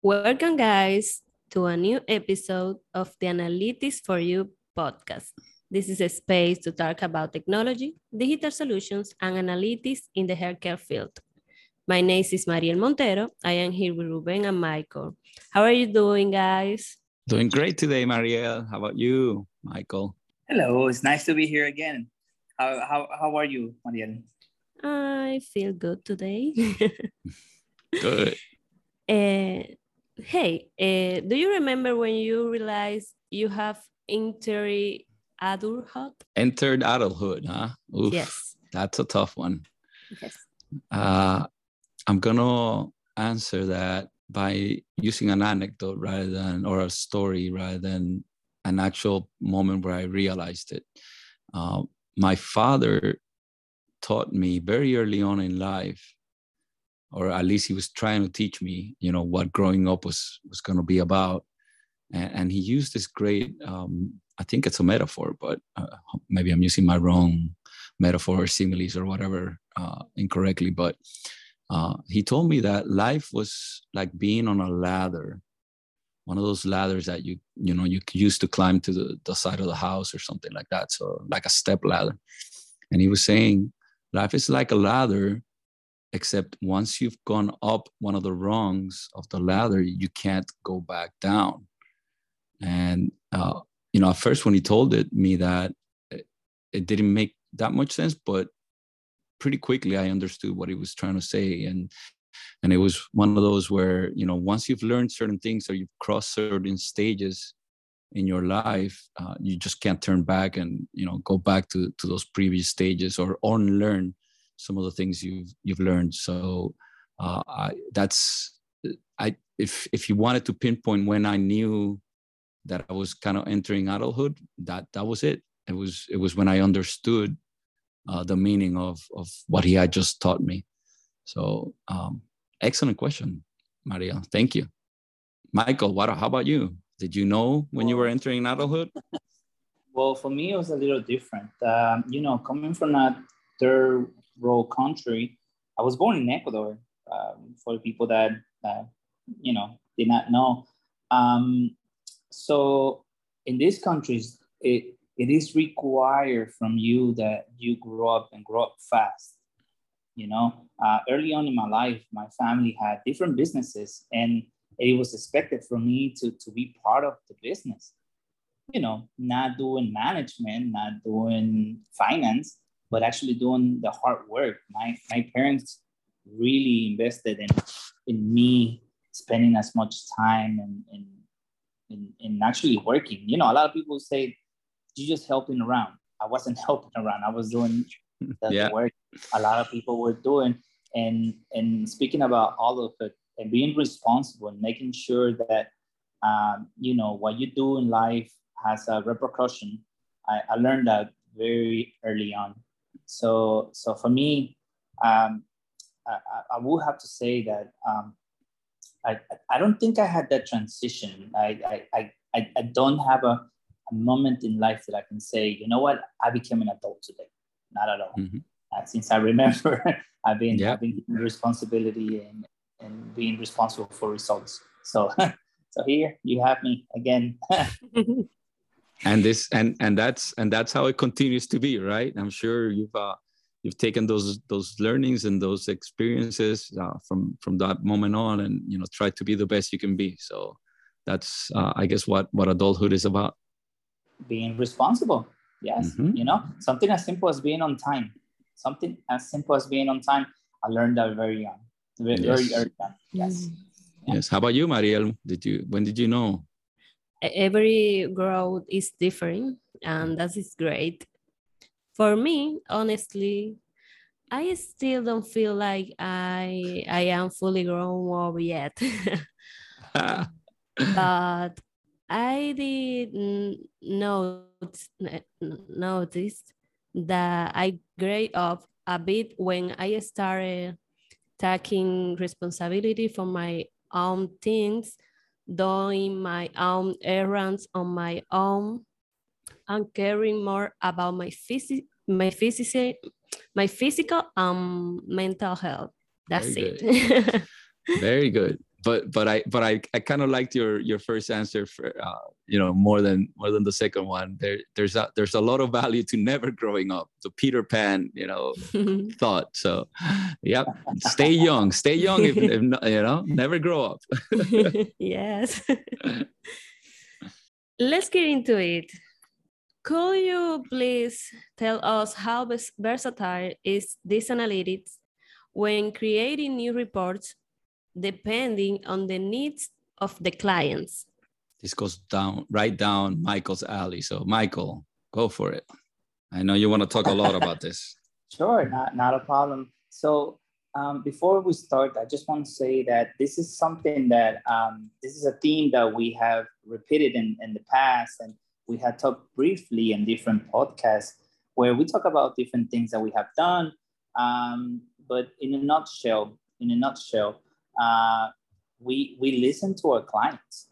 Welcome, guys, to a new episode of the Analytics for You podcast. This is a space to talk about technology, digital solutions, and analytics in the healthcare field. My name is Mariel Montero. I am here with Ruben and Michael. How are you doing, guys? Doing great today, Mariel. How about you, Michael? Hello, it's nice to be here again. How, how, how are you, Mariel? I feel good today. Good. Uh, hey, uh, do you remember when you realized you have entered adulthood? Entered adulthood, huh? Oof, Yes. That's a tough one. Yes. Uh, I'm gonna answer that by using an anecdote rather than or a story rather than an actual moment where I realized it. Uh, my father taught me very early on in life, or at least he was trying to teach me, you know, what growing up was was going to be about. And, and he used this great, um, I think it's a metaphor, but uh, maybe I'm using my wrong metaphor or similes or whatever uh, incorrectly. But uh, he told me that life was like being on a ladder, one of those ladders that you you know you used to climb to the, the side of the house or something like that. So like a step ladder. And he was saying life is like a ladder, except once you've gone up one of the rungs of the ladder, you can't go back down. And uh, you know, at first when he told it me that it, it didn't make that much sense, but pretty quickly I understood what he was trying to say. And and it was one of those where, you know, once you've learned certain things or you've crossed certain stages in your life, uh, you just can't turn back and, you know, go back to, to those previous stages or unlearn some of the things you've you've learned. So uh, I, that's I if if you wanted to pinpoint when I knew that I was kind of entering adulthood, that that was it. It was it was when I understood uh, the meaning of of what he had just taught me. So um, excellent question, Maria. Thank you, Michael. What? How about you? Did you know when you were entering adulthood? Well, for me, it was a little different. Um, you know, coming from a third world country, I was born in Ecuador. Um, for the people that uh, you know did not know, um, so in these countries, it it is required from you that you grow up and grow up fast. You know, uh, early on in my life, my family had different businesses, and it was expected for me to, to be part of the business. You know, not doing management, not doing finance, but actually doing the hard work. My, my parents really invested in, in me spending as much time and, and, in, in actually working. You know, a lot of people say, you just helping around. I wasn't helping around. I was doing the Yeah. work a lot of people were doing. And and speaking about all of it and being responsible and making sure that um, you know what you do in life has a repercussion. I, I learned that very early on. So so for me, um, I, I- will have to say that um, I, I don't think I had that transition. I, I, I, I don't have a, a moment in life that I can say, you know what, I became an adult today. Not at all. Mhm. Uh, since I remember, I've been, Yeah. I've been given responsibility and, and being responsible for results. So, so here you have me again. and this and and that's and that's how it continues to be right i'm sure you've uh you've taken those those learnings and those experiences uh, from from that moment on and you know try to be the best you can be so that's uh, i guess what what adulthood is about being responsible. Yes, Mhm. you know, something as simple as being on time. Something as simple as being on time. I learned that very young, very, very Yes. early on. Yes. Mm. Yeah. yes how about you mariel did you when did you know every growth is different and that is great for me honestly i still don't feel like i i am fully grown up yet but i did note, notice that i grew up a bit when i started taking responsibility for my own things, doing my own errands on my own, and caring more about my physical, my physical, my physical and mental health. That's Very it. Very good. But but I but I, I kind of liked your your first answer for uh, you know more than more than the second one. There there's a there's a lot of value to never growing up. The Peter Pan you know thought. So yeah, stay young, stay young. If, if not, you know, never grow up. yes. Let's get into it. Could you please tell us how vers- versatile is DISS Analytics when creating new reports depending on the needs of the clients? This goes down right down Michael's alley. So Michael, go for it. I know you want to talk a lot about this. Sure, not, not a problem. So um, before we start, I just want to say that this is something that um, this is a theme that we have repeated in, in the past, and we had talked briefly in different podcasts where we talk about different things that we have done. Um, but in a nutshell, in a nutshell, uh, we we listen to our clients.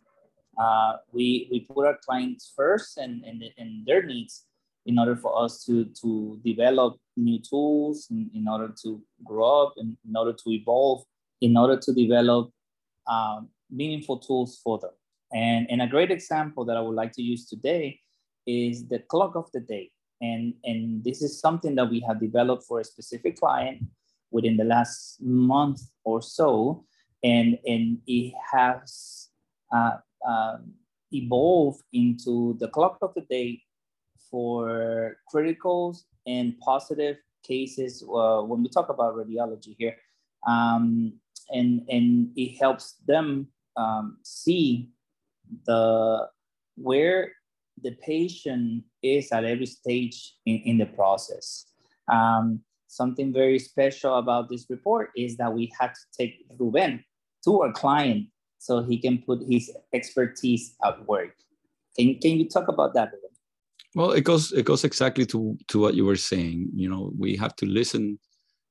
Uh, we we put our clients first and and, and their needs in order for us to to develop new tools, in, in order to grow up, and in order to evolve, in order to develop um, meaningful tools for them. And, and a great example that I would like to use today is the clock of the day. And, and this is something that we have developed for a specific client within the last month or so. And, and it has uh, um, evolved into the clock of the day for criticals and positive cases uh, when we talk about radiology here. Um, and, and it helps them um, see the where the patient is at every stage in, in the process. Um, something very special about this report is that we had to take Ruben to our client so he can put his expertise at work. Can, can you talk about that? Well, it goes it goes exactly to to what you were saying. You know, we have to listen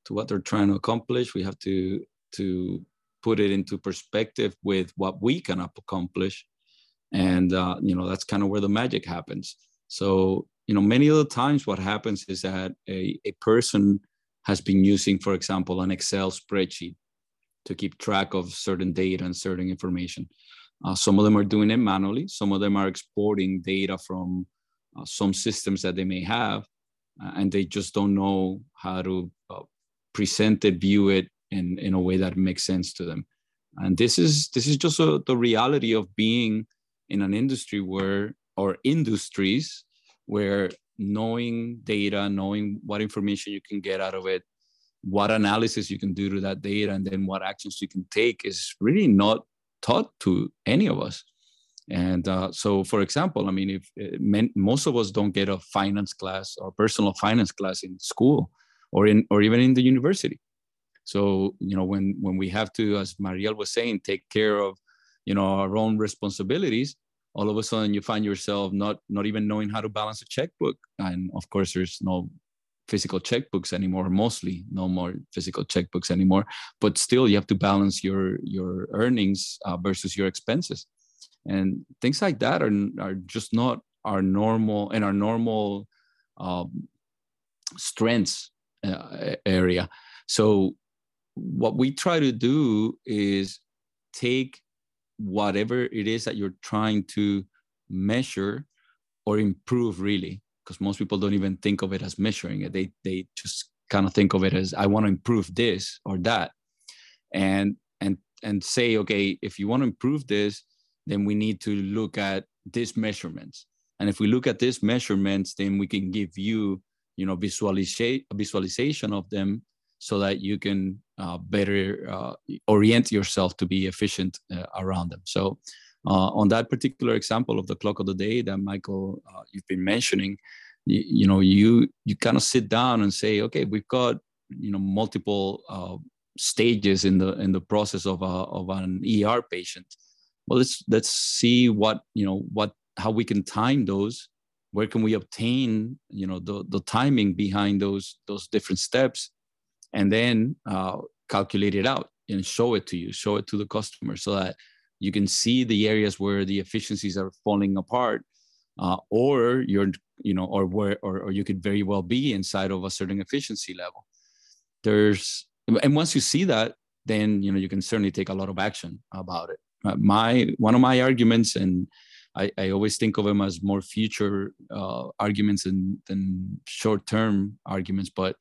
to what they're trying to accomplish. We have to to put it into perspective with what we can accomplish, and uh, you know that's kind of where the magic happens. So you know, many of the times what happens is that a, a person has been using, for example, an Excel spreadsheet to keep track of certain data and certain information. Uh, some of them are doing it manually. Some of them are exporting data from uh, some systems that they may have, uh, and they just don't know how to uh, present it, view it in, in a way that makes sense to them. And this is this is just a, the reality of being in an industry where or industries where knowing data, knowing what information you can get out of it, what analysis you can do to that data, and then what actions you can take is really not taught to any of us. And uh, so, for example, I mean, if uh, men, most of us don't get a finance class or personal finance class in school or in or even in the university. So, you know, when when we have to, as Mariel was saying, take care of, you know, our own responsibilities, all of a sudden you find yourself not not even knowing how to balance a checkbook. And of course, there's no physical checkbooks anymore mostly. No more physical checkbooks anymore. But still you have to balance your your earnings uh, versus your expenses. And things like that are, are just not our normal and our normal um, strengths uh, area. So what we try to do is take whatever it is that you're trying to measure or improve really because most people don't even think of it as measuring it they they just kind of think of it as i want to improve this or that and and and say okay if you want to improve this then we need to look at these measurements. And if we look at these measurements, then we can give you, you know, visualization visualization of them so that you can uh, better uh, orient yourself to be efficient uh, around them. So, uh, on that particular example of the clock of the day that Michael uh, you've been mentioning, you, you, know, you you kind of sit down and say, okay, we've got you know multiple uh, stages in the in the process of a, of an ER patient. Well let's let's see what you know what how we can time those. Where can we obtain you know the, the timing behind those those different steps? And then uh, calculate it out and show it to you, show it to the customer so that you can see the areas where the efficiencies are falling apart uh, or you're you know or where or, or you could very well be inside of a certain efficiency level. There's and once you see that then you know you can certainly take a lot of action about it. Uh, my one of my arguments and I, I always think of them as more future uh, arguments than, than short-term arguments but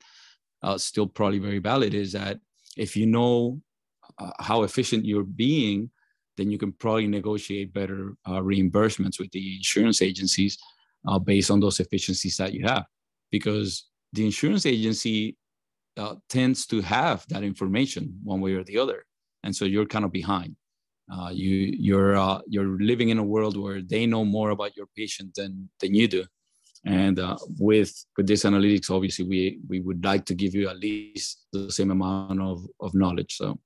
uh, still probably very valid is that if you know uh, how efficient you're being then you can probably negotiate better uh, reimbursements with the insurance agencies uh, based on those efficiencies that you have. Because the insurance agency uh, tends to have that information one way or the other, and so you're kind of behind. Uh, you you're uh, you're living in a world where they know more about your patient than than you do, and uh, with with DISS Analytics, obviously we we would like to give you at least the same amount of of knowledge. So,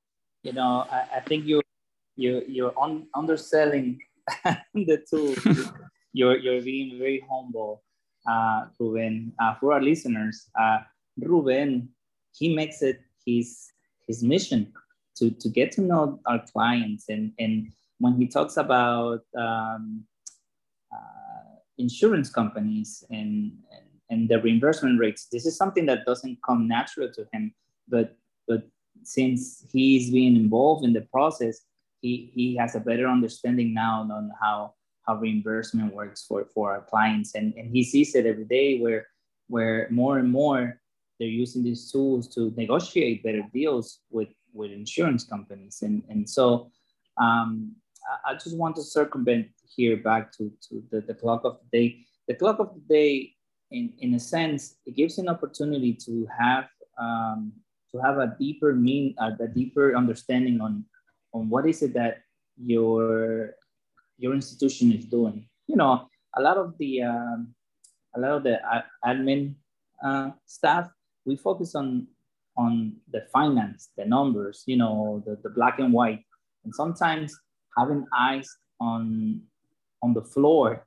you know, I, I think you you you're on underselling the tool. you're you're being very humble, uh, Ruben. Uh, for our listeners, uh, Ruben, he makes it his his mission to to get to know our clients, and and when he talks about um, uh, insurance companies and, and and the reimbursement rates, this is something that doesn't come natural to him, but but since he's been involved in the process, he, he has a better understanding now on how, how reimbursement works for, for our clients. And, and he sees it every day where, where more and more they're using these tools to negotiate better deals with, with insurance companies. And, and so um, I, just want to circumvent here back to, to the, the clock of the day. The clock of the day, in, in a sense, it gives an opportunity to have um, to have a deeper mean, a deeper understanding on on what is it that your your institution is doing. You know, a lot of the um, a lot of the admin uh, staff we focus on on the finance, the numbers, you know, the, the black and white, and sometimes having eyes on on the floor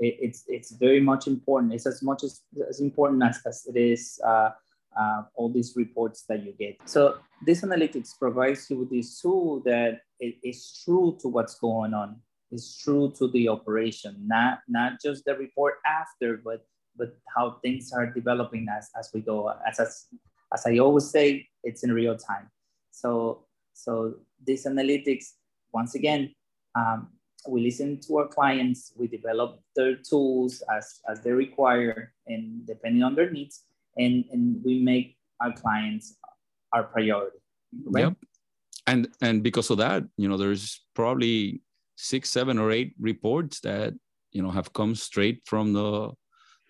it, it's it's very much important. It's as much as, as important as, as it is uh, uh, all these reports that you get. So DISS Analytics provides you with this tool that is true to what's going on. It's true to the operation, not not just the report after, but but how things are developing as, as we go. As, as as I always say, it's in real time. So so DISS Analytics, once again, um, we listen to our clients, we develop their tools as, as they require and depending on their needs and and we make our clients our priority right? Yep. and and because of that you know there's probably six seven or eight reports that you know have come straight from the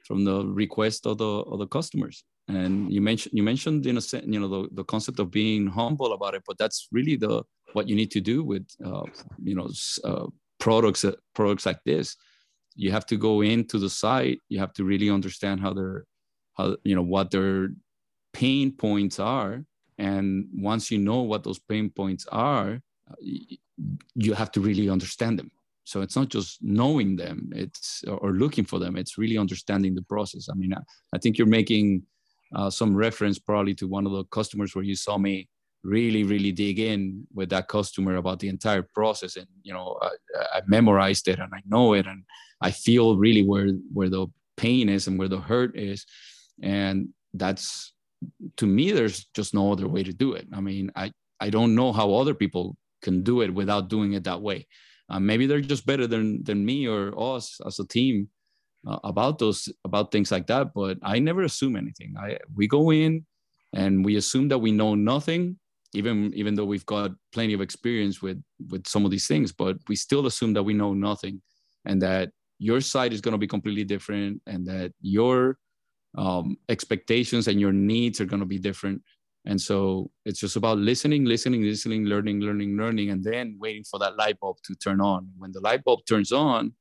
from the request of the of the customers. And you mentioned you mentioned in a sense you know the, the concept of being humble about it but that's really the what you need to do with uh, you know uh, products uh, products like this. You have to go into the site. You have to really understand how they're how you know what their pain points are. And once you know what those pain points are you have to really understand them. So it's not just knowing them it's or looking for them it's really understanding the process. I mean i, I think you're making uh, some reference probably to one of the customers where you saw me really really dig in with that customer about the entire process. And you know I, I memorized it and i know it and i feel really where where the pain is and where the hurt is and that's to me there's just no other way to do it. I mean i i don't know how other people can do it without doing it that way. Uh, maybe they're just better than than me or us as a team uh, about those about things like that but i never assume anything. I we go in and we assume that we know nothing even even though we've got plenty of experience with with some of these things but we still assume that we know nothing and that your side is going to be completely different and that your um, expectations and your needs are going to be different. And so it's just about listening listening listening learning learning learning and then waiting for that light bulb to turn on. When the light bulb turns on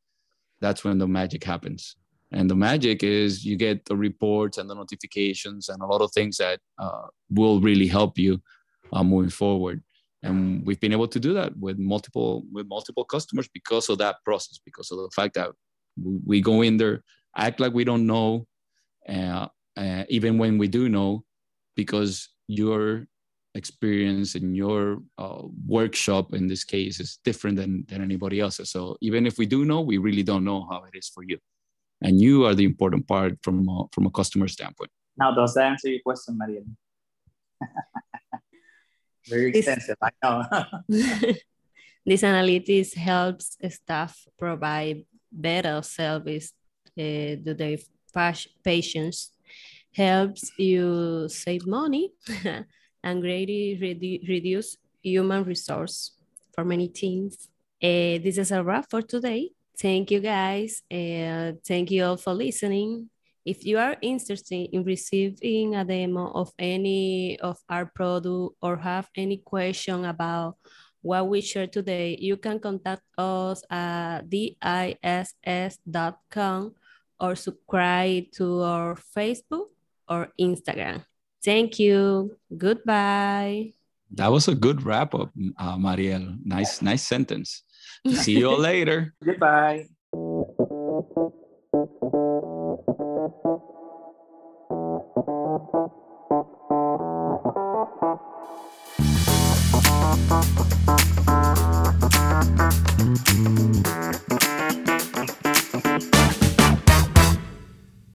that's when the magic happens. And the magic is you get the reports and the notifications and a lot of things that uh, will really help you uh, moving forward. And we've been able to do that with multiple with multiple customers because of that process because of the fact that we go in there act like we don't know uh, uh, even when we do know, because your experience in your uh, workshop in this case is different than, than anybody else's. So even if we do know, we really don't know how it is for you. And you are the important part from a, from a customer standpoint. Now, does that answer your question, Maria? Very extensive, I know. DISS Analytics helps staff provide better service uh, to their patients, helps you save money, and greatly redu reduce human resource for many teams. Uh, this is a wrap for today. Thank you guys. Uh, thank you all for listening. If you are interested in receiving a demo of any of our product or have any question about what we share today, you can contact us at diss.com or subscribe to our Facebook or Instagram. Thank you. Goodbye. That was a good wrap up, uh, Mariel. Nice, nice sentence. See you all later. Goodbye.